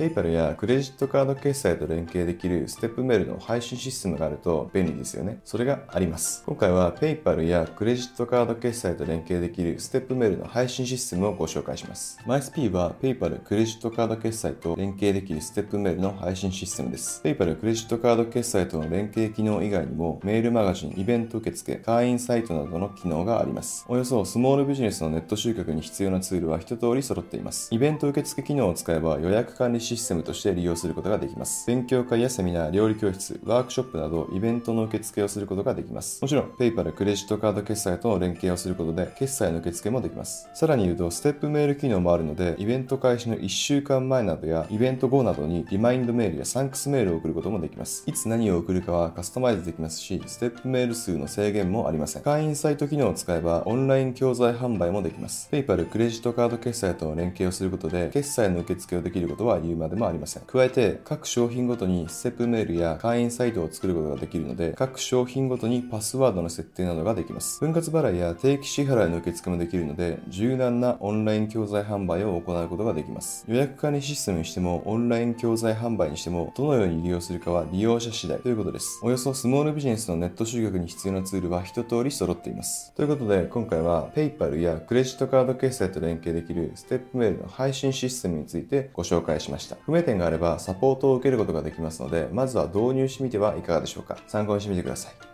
PayPal やクレジットカード決済と連携できるステップメールの配信システムがあると便利ですよね。それがあります。今回は PayPal やクレジットカード決済と連携できるステップメールの配信システムをご紹介します。MySP は PayPal クレジットカード決済と連携できるステップメールの配信システムです。PayPal クレジットカード決済との連携機能以外にもメールマガジン、イベント受付、会員サイトなどの機能があります。およそスモールビジネスのネット集客に必要なツールは一通り揃っています。イベント受付機能を使えば予約管理システムとして利用することができます。勉強会やセミナー、料理教室、ワークショップなどイベントの受付をすることができます。もちろん、PayPal クレジットカード決済との連携をすることで決済の受付もできます。さらに言うと、ステップメール機能もあるので、イベント開始の1週間前などやイベント後などにリマインドメールやサンクスメールを送ることもできます。いつ何を送るかはカスタマイズできますし、ステップメール数の制限もありません。会員サイト機能を使えばオンライン教材販売もできます。PayPal クレジットカード決済との連携をすることで、決済の受付をできることは言うまでもありません。加えて、各商品ごとにステップメールや会員サイトを作ることができるので、各商品ごとにパスワードの設定などができます。分割払いや定期支払いの受付もできるので、柔軟なオンライン教材販売を行うことができます。予約管理システムにしても、オンライン教材販売にしても、どのように利用するかは利用者次第ということです。およそスモールビジネスのネット集客に必要なツールは一通り揃っています。ということで、今回は PayPal やクレジットカード決済と連携できるステップメールの配信システムについてご紹介しました。不明点があればサポートを受けることができますので、まずは導入してみてはいかがでしょうか。参考にしてみてください。